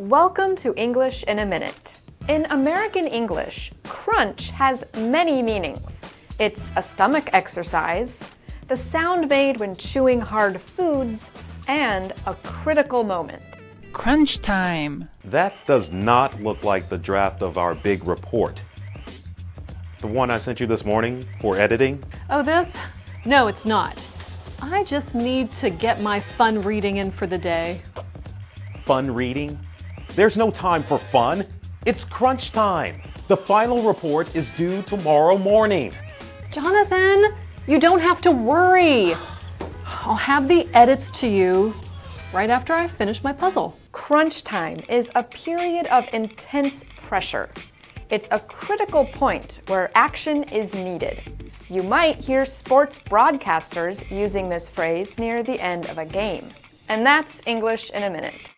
Welcome to English in a Minute. In American English, crunch has many meanings. It's a stomach exercise, the sound made when chewing hard foods, and a critical moment. Crunch time. That does not look like the draft of our big report. The one I sent you this morning for editing? Oh, this? No, it's not. I just need to get my fun reading in for the day. Fun reading? There's no time for fun. It's crunch time. The final report is due tomorrow morning. Jonathan, you don't have to worry. I'll have the edits to you right after I finish my puzzle. Crunch time is a period of intense pressure. It's a critical point where action is needed. You might hear sports broadcasters using this phrase near the end of a game. And that's English in a minute.